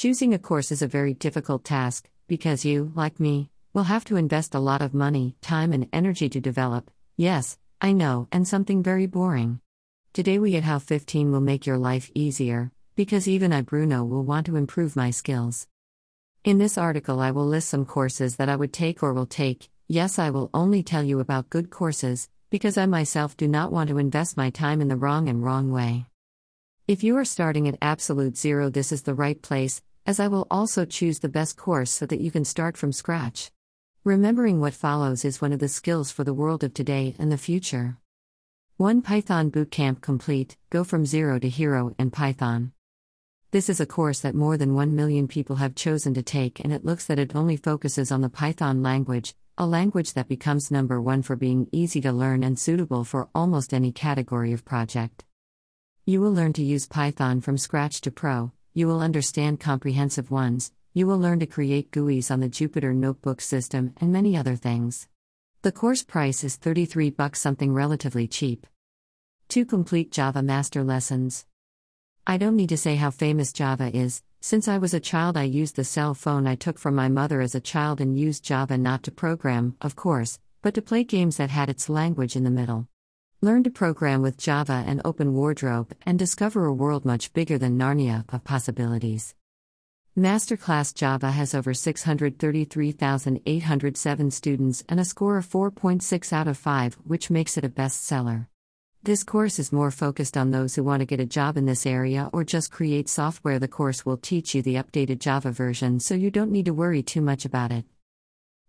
Choosing a course is a very difficult task, because you, like me, will have to invest a lot of money, time, and energy to develop. Yes, I know, and something very boring. Today we at How 15 will make your life easier, because even I, Bruno, will want to improve my skills. In this article, I will list some courses that I would take or will take. Yes, I will only tell you about good courses, because I myself do not want to invest my time in the wrong and wrong way. If you are starting at absolute zero, this is the right place, as I will also choose the best course so that you can start from scratch. Remembering what follows is one of the skills for the world of today and the future. 1 Python Bootcamp Complete Go from Zero to Hero in Python. This is a course that more than 1 million people have chosen to take, and it looks that it only focuses on the Python language, a language that becomes number one for being easy to learn and suitable for almost any category of project. You will learn to use Python from scratch to pro, you will understand comprehensive ones, you will learn to create GUIs on the Jupyter Notebook system, and many other things. The course price is 33 bucks, something relatively cheap. 2 complete Java master lessons. I don't need to say how famous Java is. Since I was a child, I used the cell phone I took from my mother as a child and used Java not to program, of course, but to play games that had its language in the middle. Learn to program with Java and Open Wardrobe and discover a world much bigger than Narnia of possibilities. Masterclass Java has over 633,807 students and a score of 4.6 out of 5, which makes it a bestseller. This course is more focused on those who want to get a job in this area or just create software. The course will teach you the updated Java version so you don't need to worry too much about it.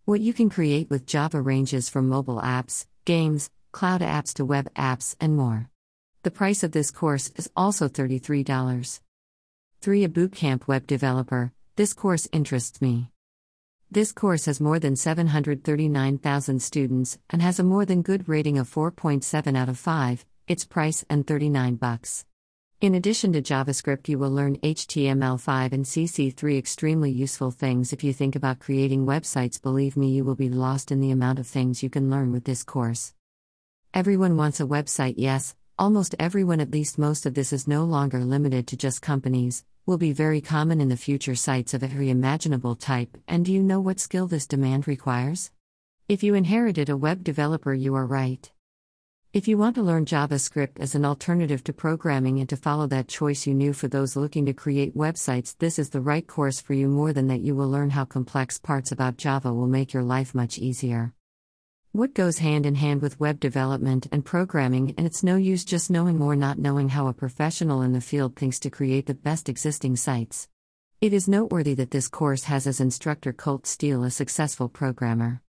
What you can create with Java ranges from mobile apps, games, cloud apps to web apps, and more. The price of this course is also $33. 3. A Bootcamp Web Developer. This course interests me. This course has more than 739,000 students and has a more than good rating of 4.7 out of 5, its price and 39 bucks. In addition to JavaScript, you will learn HTML5 and CC3 extremely useful things if you think about creating websites. Believe me, you will be lost in the amount of things you can learn with this course. Everyone wants a website, yes, almost everyone, at least most of this is no longer limited to just companies, will be very common in the future sites of every imaginable type. And do you know what skill this demand requires? If you inherited a web developer, you are right. If you want to learn JavaScript as an alternative to programming and to follow that choice you knew for those looking to create websites, this is the right course for you. More than that, you will learn how complex parts about Java will make your life much easier. What goes hand in hand with web development and programming, and it's no use just knowing or not knowing how a professional in the field thinks to create the best existing sites. It is noteworthy that this course has as instructor Colt Steele, a successful programmer.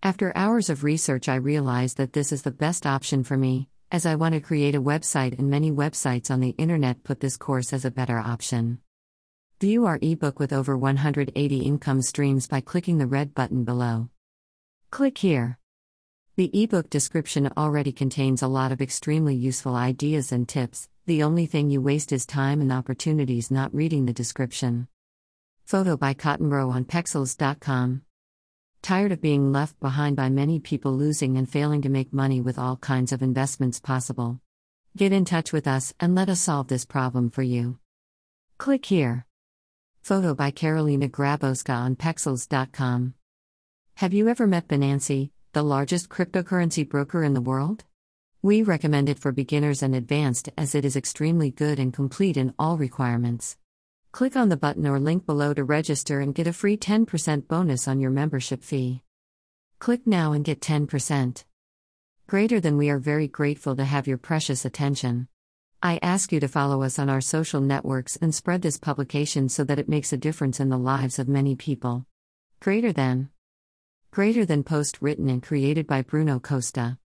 After hours of research, I realized that this is the best option for me, as I want to create a website, and many websites on the internet put this course as a better option. View our ebook with over 180 income streams by clicking the red button below. Click here. The ebook description already contains a lot of extremely useful ideas and tips, the only thing you waste is time and opportunities not reading the description. Photo by Cottonbro on Pexels.com. Tired of being left behind by many people losing and failing to make money with all kinds of investments possible? Get in touch with us and let us solve this problem for you. Click here. Photo by Carolina Grabowska on Pexels.com. Have you ever met Binance, the largest cryptocurrency broker in the world? We recommend it for beginners and advanced as it is extremely good and complete in all requirements. Click on the button or link below to register and get a free 10% bonus on your membership fee. Click now and get 10%. Greater than we are very grateful to have your precious attention. I ask you to follow us on our social networks and spread this publication so that it makes a difference in the lives of many people. Greater than. Greater than post written and created by Bruno Costa.